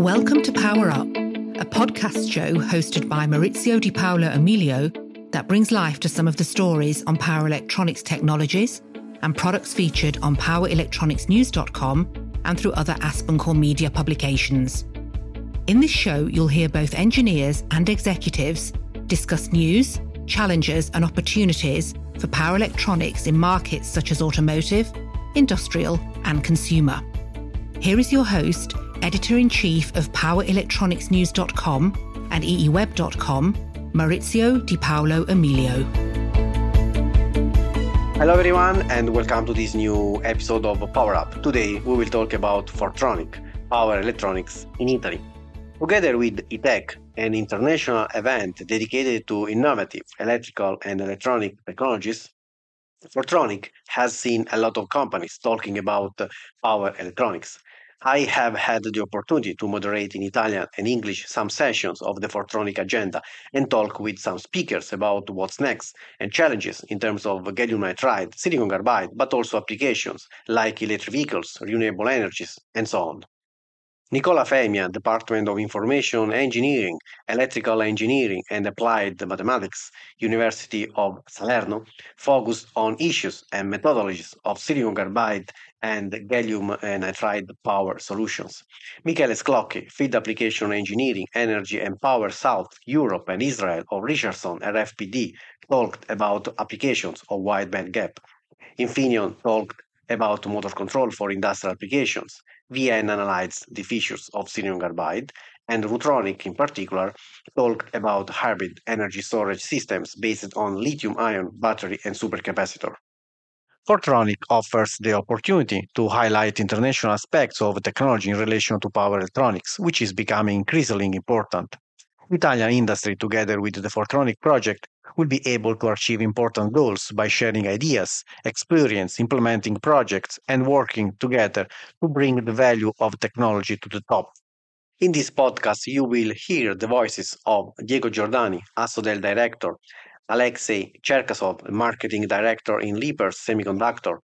Welcome to Power Up, a podcast show hosted by Maurizio Di Paolo Emilio that brings life to some of the stories on power electronics technologies and products featured on powerelectronicsnews.com and through other AspenCore media publications. In this show, you'll hear both engineers and executives discuss news, challenges, and opportunities for power electronics in markets such as automotive, industrial, and consumer. Here is your host, editor in chief of powerelectronicsnews.com and eeweb.com, Maurizio Di Paolo Emilio. Hello, everyone, and welcome to this new episode of Power Up. Today, we will talk about Fortronic, power electronics in Italy. Together with E-Tech, an international event dedicated to innovative electrical and electronic technologies, Fortronic has seen a lot of companies talking about power electronics. I have had the opportunity to moderate in Italian and English some sessions of the Fortronic agenda and talk with some speakers about what's next and challenges in terms of gallium nitride, silicon carbide, but also applications like electric vehicles, renewable energies, and so on. Nicola Femia, Department of Information Engineering, Electrical Engineering and Applied Mathematics, University of Salerno, focused on issues and methodologies of silicon carbide and gallium nitride power solutions. Michele Sclocchi, Field Application Engineering, Energy and Power South, Europe and Israel of Richardson RFPD, talked about applications of wide band gap. Infineon talked about motor control for industrial applications. VN analyzed the features of silicon carbide, and Rutronik in particular talked about hybrid energy storage systems based on lithium ion battery and supercapacitor. Fortronic offers the opportunity to highlight international aspects of technology in relation to power electronics, which is becoming increasingly important. Italian industry, together with the Fortronic project, will be able to achieve important goals by sharing ideas, experience, implementing projects, and working together to bring the value of technology to the top. In this podcast, you will hear the voices of Diego Giordani, Assodel Director, Alexey Cherkasov, Marketing Director in Leapers Semiconductor,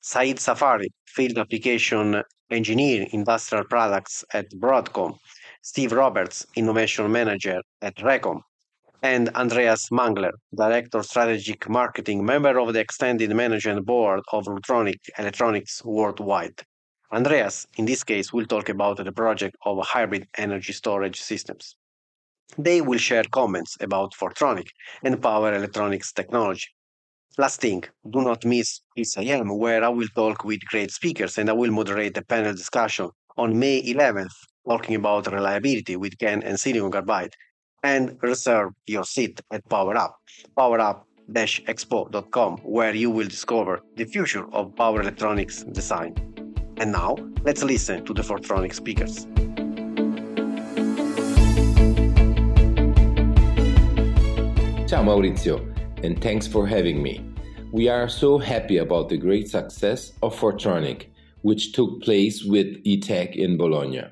Saeed Safari, Field Application Engineer, Industrial Products at Broadcom, Steve Roberts, Innovation Manager at Recom, and Andreas Mangler, Director Strategic Marketing, member of the Extended Management Board of Rutronik Electronics Worldwide. Andreas, in this case, will talk about the project of hybrid energy storage systems. They will share comments about Fortronic and power electronics technology. Last thing, do not miss PCIM, where I will talk with great speakers and I will moderate a panel discussion on May 11th, talking about reliability with GaN and silicon carbide, and reserve your seat at Power Up, powerup-expo.com, where you will discover the future of power electronics design. And now, let's listen to the Fortronic speakers. Ciao Maurizio, and thanks for having me. We are so happy about the great success of Fortronic, which took place with E-Tech in Bologna.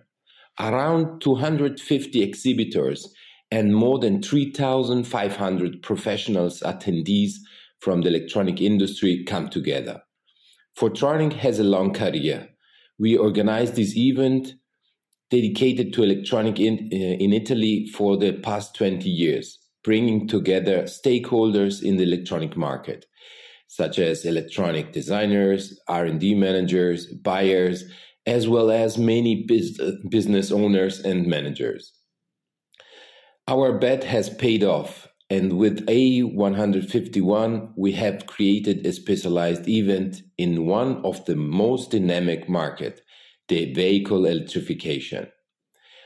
Around 250 exhibitors and more than 3,500 professionals attendees from the electronic industry come together. Fortronic has a long career. We organized this event dedicated to electronic in, uh, in Italy for the past 20 years, bringing together stakeholders in the electronic market, such as electronic designers, R&D managers, buyers, as well as many business owners and managers. Our bet has paid off, and with A151, we have created a specialized event in one of the most dynamic market, the vehicle electrification.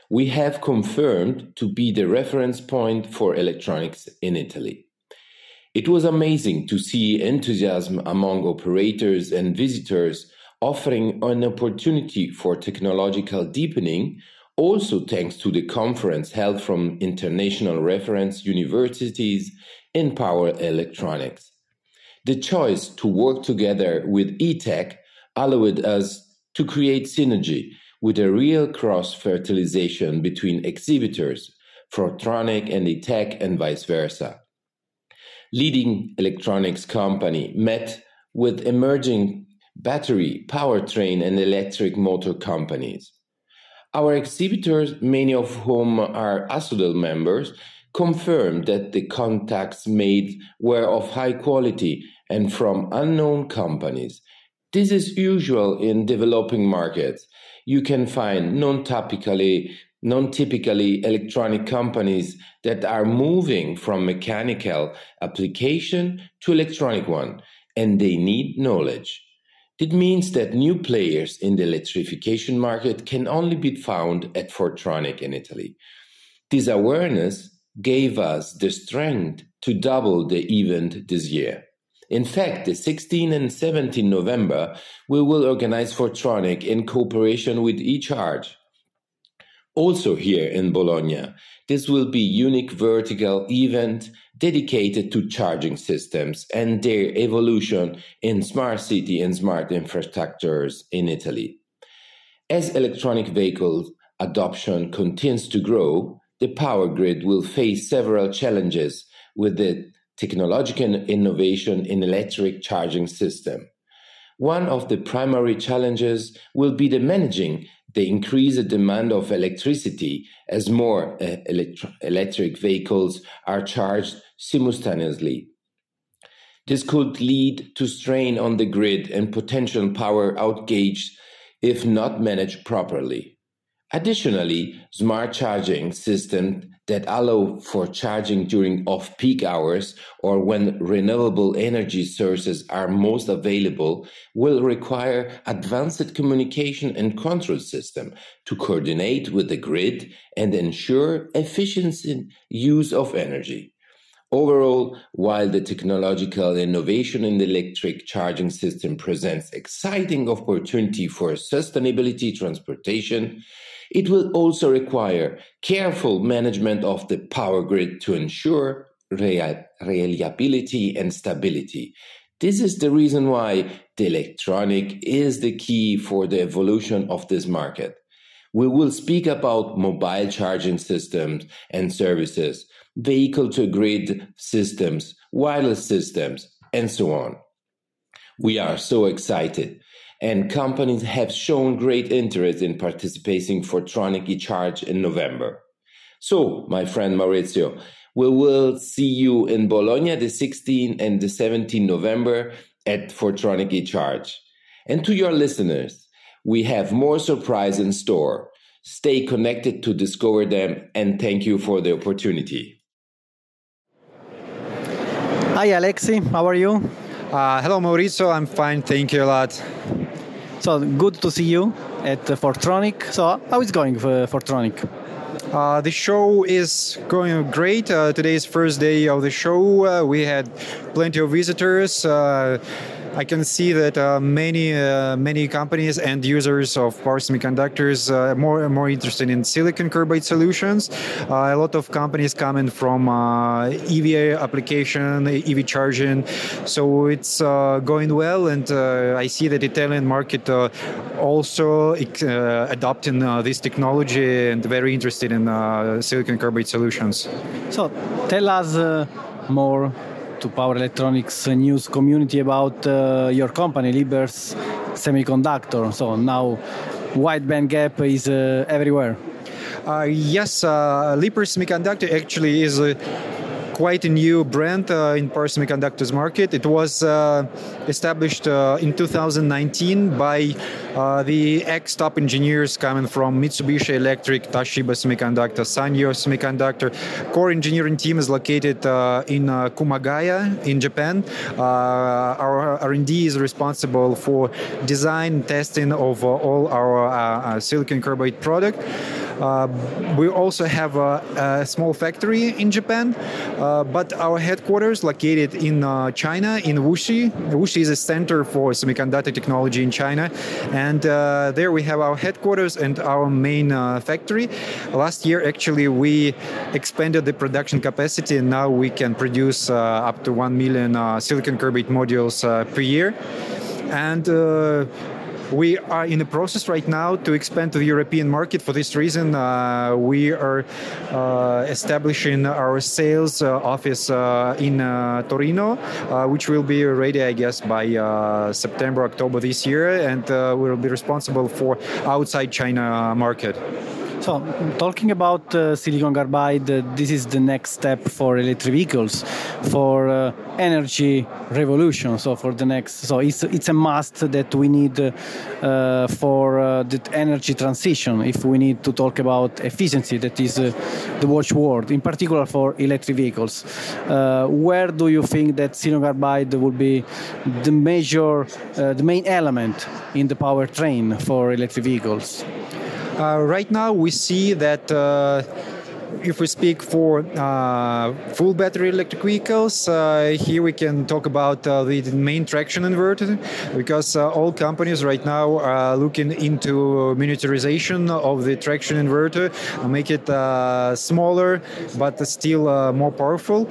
We have confirmed to be the reference point for electronics in Italy. It was amazing to see enthusiasm among operators and visitors offering an opportunity for technological deepening also thanks to the conference held from international reference universities in power electronics. The choice to work together with E-Tech allowed us to create synergy with a real cross fertilization between exhibitors, Fortronic and E-Tech, and vice versa. Leading electronics company met with emerging battery, powertrain, and electric motor companies Our exhibitors, many of whom are Assodel members, confirmed that the contacts made were of high quality and from unknown companies. This is usual in developing markets. You can find non-typically non-typically electronic companies that are moving from mechanical application to electronic one and they need knowledge. It means that new players in the electrification market can only be found at Fortronic in Italy. This awareness gave us the strength to double the event this year. In fact, the 16 and 17 November, we will organize Fortronic in cooperation with eCharge. Also here in Bologna, this will be unique vertical event dedicated to charging systems and their evolution in smart city and smart infrastructures in Italy. As electronic vehicle adoption continues to grow, the power grid will face several challenges with the technological innovation in electric charging system. One of the primary challenges will be the managing the increased demand of electricity as more uh, electric vehicles are charged simultaneously. This could lead to strain on the grid and potential power outage if not managed properly. Additionally, smart charging systems that allow for charging during off-peak hours or when renewable energy sources are most available will require advanced communication and control system to coordinate with the grid and ensure efficient use of energy. Overall, while the technological innovation in the electric charging system presents exciting opportunity for sustainability transportation, it will also require careful management of the power grid to ensure reliability and stability. This is the reason why the electronic is the key for the evolution of this market. We will speak about mobile charging systems and services, vehicle to grid systems, wireless systems, and so on. We are so excited and companies have shown great interest in participating Fortronic eCharge in November. So, my friend Maurizio, we will see you in Bologna the 16th and the 17th November at Fortronic eCharge. And to your listeners, we have more surprise in store. Stay connected to discover them and thank you for the opportunity. Hi Alexey, how are you? Uh, hello Maurizio, I'm fine, thank you a lot. So good to see you at Fortronic. So how is going for Fortronic? Uh, the show is going great. Uh, today is first day of the show. Uh, we had plenty of visitors. I can see that uh, many uh, many companies and users of power semiconductors uh, more and more interested in silicon carbide solutions. Uh, a lot of companies coming from uh, EV application, EV charging, so it's going well. And I see that Italian market also adopting this technology and very interested in silicon carbide solutions. So tell us more to power electronics news community about uh, your company, Leapers Semiconductor. So now wideband gap is uh, everywhere. Uh, yes, uh, Leapers Semiconductor actually is a quite a new brand uh, in power semiconductors market. It was uh, established uh, in 2019 by uh, the ex-top engineers coming from Mitsubishi Electric, Toshiba Semiconductor, Sanyo Semiconductor. Core engineering team is located uh, in uh, Kumagaya in Japan. our R&D is responsible for design testing of all our silicon carbide product. Uh, we also have a, a, small factory in Japan, uh, but our headquarters located in uh, China, in Wuxi. Wuxi is a center for semiconductor technology in China, and uh, there we have our headquarters and our main uh, factory. Last year, actually, we expanded the production capacity, and now we can produce uh, up to 1 million silicon carbide modules per year. And we are in the process right now to expand to the European market. For this reason, uh, we are uh, establishing our sales uh, office in Torino, which will be ready, I guess, by September, October this year, and we will be responsible for outside China market. So, talking about uh, silicon carbide, uh, this is the next step for electric vehicles, for uh, energy revolution. So, for the next, so it's it's a must that we need uh, for uh, the energy transition. If we need to talk about efficiency, that is the watchword, in particular for electric vehicles. where do you think that silicon carbide will be the major, the main element in the powertrain for electric vehicles? Uh, right now, we see that uh, if we speak for uh, full battery electric vehicles, uh, here we can talk about uh, the main traction inverter because uh, all companies right now are looking into miniaturization of the traction inverter, uh, make it smaller but still more powerful.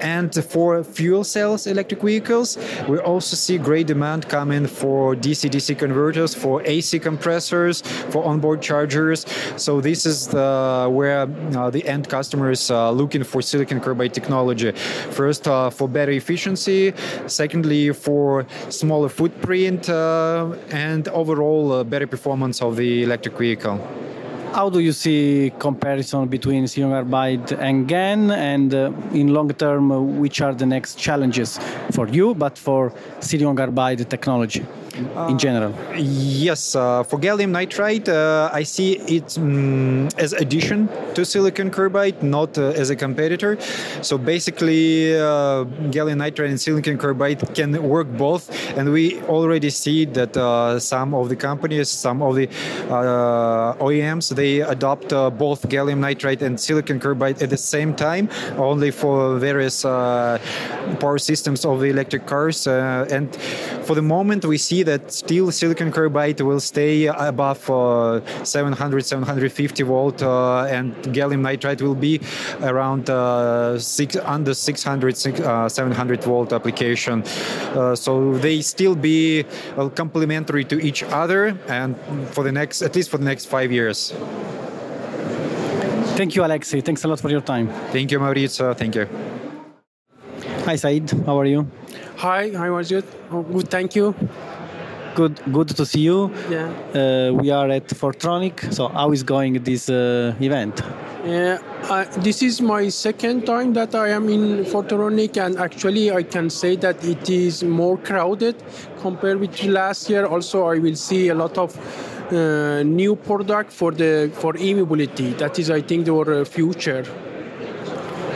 And for fuel cells electric vehicles, we also see great demand coming for DC-DC converters, for AC compressors, for onboard chargers. So this is the, where uh, the end customer is uh, looking for silicon carbide technology. First, uh, for better efficiency. Secondly, for smaller footprint uh, and overall uh, better performance of the electric vehicle how do you see comparison between silicon carbide and GaN, and uh, in long term, uh, which are the next challenges for you, but for silicon carbide technology? Uh, in general? Yes, uh, for gallium nitride, uh, I see it um, as addition to silicon carbide, not uh, as a competitor. So basically, uh, gallium nitride and silicon carbide can work both, and we already see that uh, some of the companies, some of the OEMs, they adopt both gallium nitride and silicon carbide at the same time, only for various power systems of the electric cars. and for the moment, we see that still silicon carbide will stay above uh, 700, 750 volt, uh, and gallium nitride will be around uh, six, under 600, 700 volt application. so they still be complementary to each other, and for the next, at least for the next five years. Thank you, Alexey. Thanks a lot for your time. Thank you, Maurizio. Thank you. Hi, Saeed. How are you? Hi, how are you? Oh, good, thank you good good to see you. Yeah. Uh, we are at Fortronic. So how is going this uh, event? Yeah, uh, this is my second time that I am in Fortronic, and actually I can say that it is more crowded compared with last year. Also, I will see a lot of uh, new product for the for e-mobility. That is, I think, our future.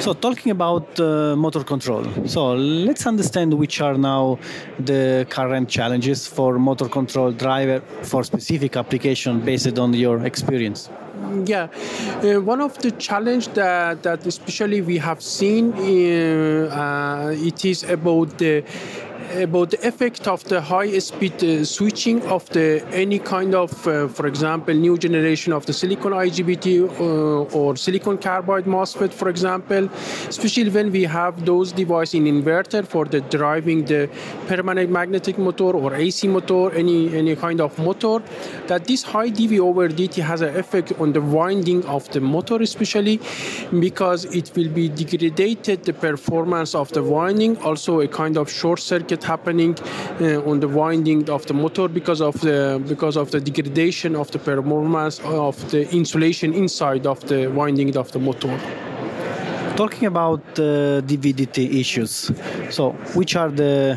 So, talking about uh, motor control, so let's understand which are now the current challenges for motor control driver for specific application based on your experience. Yeah, uh, one of the challenge that, that especially we have seen, uh, uh it is about the about the effect of the high-speed uh, switching of the any kind of, uh, for example, new generation of the silicon IGBT uh, or silicon carbide MOSFET, for example, especially when we have those devices in inverter for the driving the permanent magnetic motor or AC motor, any any kind of motor, that this high dV over dt has an effect on the winding of the motor, especially because it will be degraded the performance of the winding, also a kind of short circuit happening uh, on the winding of the motor because of the because of the degradation of the performance of the insulation inside of the winding of the motor talking about uh, DVDT issues, so which are the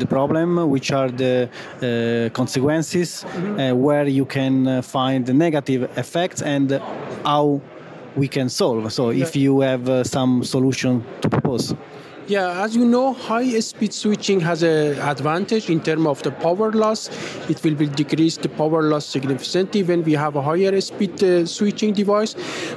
the problem, which are the uh, consequences, uh, where you can uh, find the negative effects, and how we can solve. So, if you have uh, some solution to propose. Yeah, as you know, high speed switching has an advantage in terms of the power loss. It will decrease the power loss significantly when we have a higher speed uh, switching device,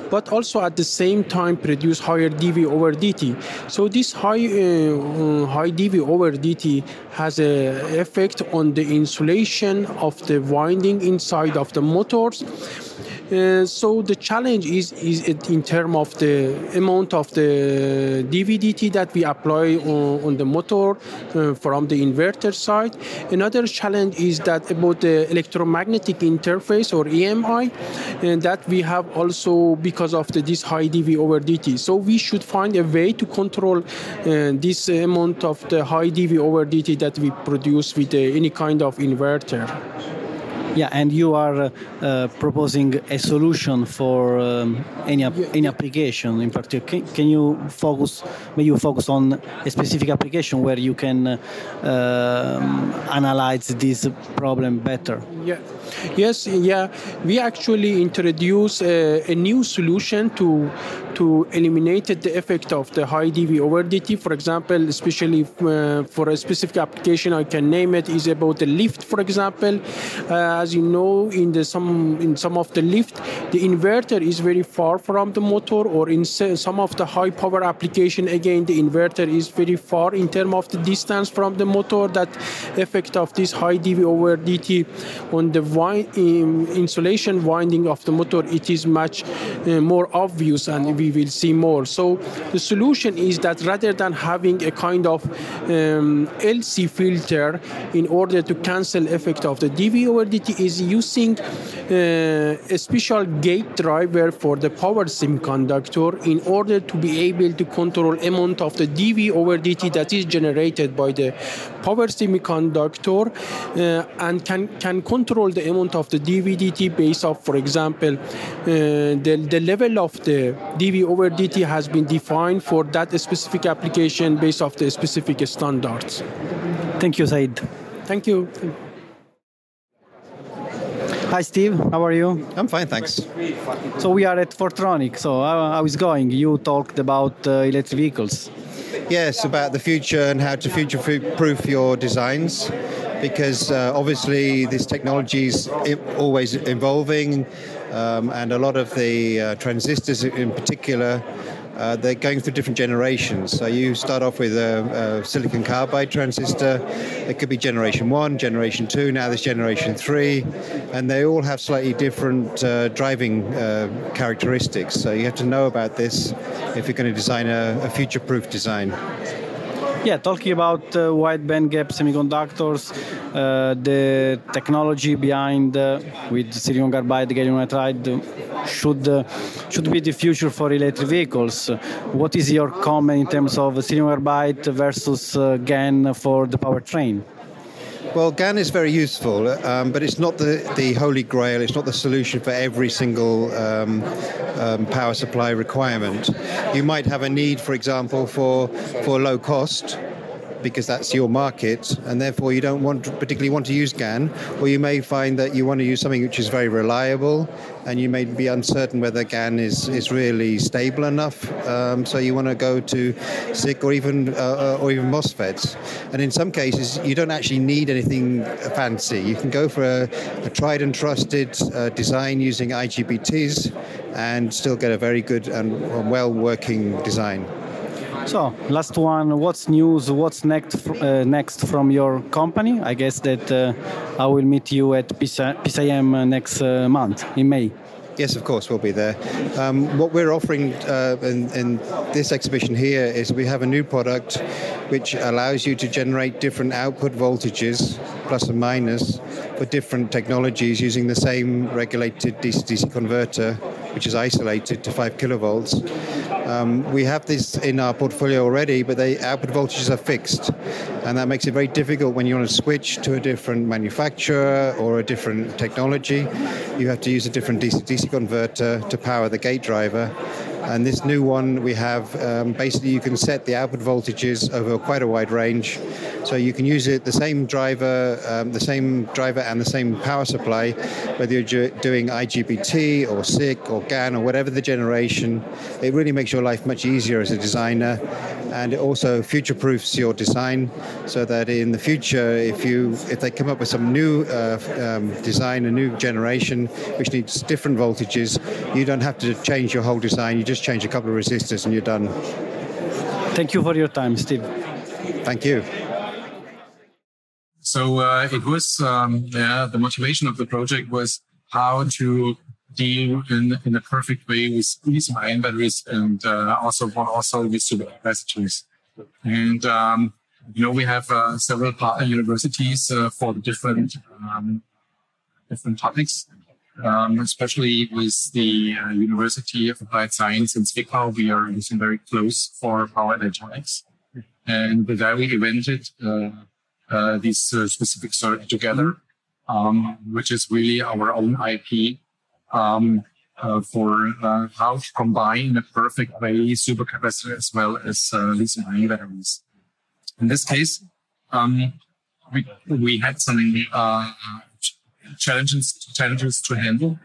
but also at the same time produce higher dV over dt. So this high uh, high dV over dt has an effect on the insulation of the winding inside of the motors Uh, so the challenge is is in terms of the amount of the DVDT that we apply on, on the motor uh, from the inverter side. Another challenge is that about the electromagnetic interface or EMI, and that we have also because of the, this high dV over dt. So we should find a way to control uh, this amount of the high dV over dt that we produce with uh, any kind of inverter. Yeah, and you are uh, uh, proposing a solution for um, any any application in particular. Can, can, you focus? Maybe you focus on a specific application where you can uh, um, analyze this problem better. Yeah. Yes. Yeah. We actually introduce a, a new solution to to eliminate the effect of the high dV over dt. For example, especially uh, for a specific application, I can name it is about the lift, for example. Uh, as you know, in the some in some of the lift, the inverter is very far from the motor, or in some of the high power application, again, the inverter is very far in terms of the distance from the motor. That effect of this high dV over dt on the wi- insulation winding of the motor, it is much uh, more obvious, and we we will see more. So the solution is that rather than having a kind of um, LC filter in order to cancel effect of the DV over DT is using uh, a special gate driver for the power semiconductor in order to be able to control amount of the DV over DT that is generated by the power semiconductor uh, and can, can control the amount of the DVDT based off, for example, uh, the, the level of the DV dV over dt has been defined for that specific application based off the specific standards. Thank you, Saeed. Thank you. Hi, Steve. How are you? I'm fine, thanks. So we are at Fortronic. So how, how is going? You talked about uh, electric vehicles. Yes, about the future and how to future-proof your designs, because uh, obviously this technology is always evolving. Um, and a lot of the uh, transistors in particular uh, they're going through different generations. So you start off with a, a, silicon carbide transistor. It could be generation one, generation two. Now there's generation three, and they all have slightly different uh, driving uh, characteristics. So you have to know about this if you're going to design a, a future-proof design. Yeah, talking about uh, wide bandgap semiconductors, uh, the technology behind uh, with silicon carbide, gallium nitride should uh, should be the future for electric vehicles. What is your comment in terms of silicon carbide versus uh, GaN for the powertrain? Well, GaN is very useful, um, but it's not the, the holy grail. It's not the solution for every single um, um, power supply requirement. You might have a need, for example, for, for low cost because that's your market, and therefore you don't want particularly want to use GaN, or you may find that you want to use something which is very reliable, and you may be uncertain whether GaN is, is really stable enough. Um, so you want to go to SiC or even uh, uh, or even MOSFETs. And in some cases, you don't actually need anything fancy. You can go for a, a tried and trusted uh, design using IGBTs and still get a very good and well working design. So, last one. What's news? What's next? Uh, next from your company? I guess that uh, I will meet you at PCIM next uh, month in May. Yes, of course, we'll be there. Um, what we're offering uh, in, in, this exhibition here is we have a new product which allows you to generate different output voltages, plus and minus, for different technologies using the same regulated DC-DC converter, which is isolated to 5 kilovolts. Um, we have this in our portfolio already, but the output voltages are fixed, and that makes it very difficult when you want to switch to a different manufacturer or a different technology. You have to use a different DC-DC converter to power the gate driver, and this new one we have, um, basically you can set the output voltages over quite a wide range. So you can use it, the same driver, um, the same driver and the same power supply, whether you're doing IGBT or SiC or GaN or whatever the generation. It really makes your life much easier as a designer. And it also future-proofs your design so that in the future, if you if they come up with some new uh, um, design, a new generation which needs different voltages, you don't have to change your whole design. You just just change a couple of resistors and you're done. Thank you for your time, Steve. Thank you. So uh, it was, um, yeah, the motivation of the project was how to deal in, in a perfect way with ion batteries and uh, also also with supercapacitors. And um, you know we have uh, several universities uh, for the different um, different topics. Um, especially with the uh, University of Applied Science in Zwickau, we are using very close for power electronics. And there we invented uh, uh, these specific circuit together, um, which is really our own IP um, uh, for uh, how to combine in a perfect way supercapacitor as well as uh, lithium ion batteries. In this case, um, we, we had some challenges challenges to handle.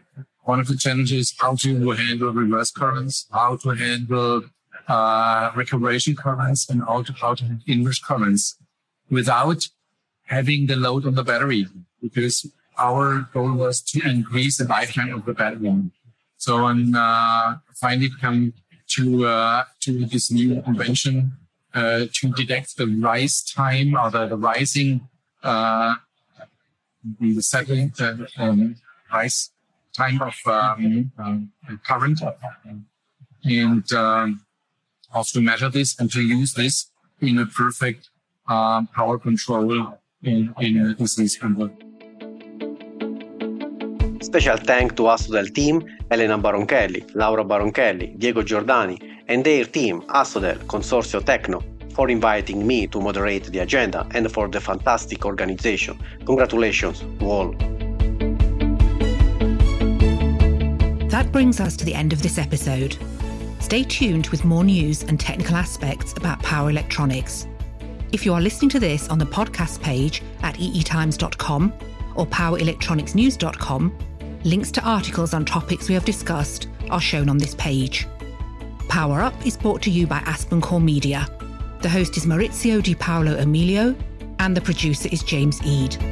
One of the challenges how to handle reverse currents, how to handle uh, recuperation currents and how to, how to inverse currents without having the load on the battery because our goal was to increase the lifetime of the battery. So and uh, finally come to uh, to this new invention uh, to detect the rise time or the, the rising uh, the settling the um, rise time of um, um, current and um, also measure this and to use this in a perfect uh, power control in, in this control. Special thank to Assodel team, Elena Baronchelli, Laura Baronchelli, Diego Giordani, and their team, Assodel Consorzio Tecno, for inviting me to moderate the agenda and for the fantastic organization. Congratulations to all. That brings us to the end of this episode. Stay tuned with more news and technical aspects about power electronics. If you are listening to this on the podcast page at eetimes.com or powerelectronicsnews.com, links to articles on topics we have discussed are shown on this page. Power Up is brought to you by AspenCore Media. The host is Maurizio Di Paolo Emilio, and the producer is James Eade.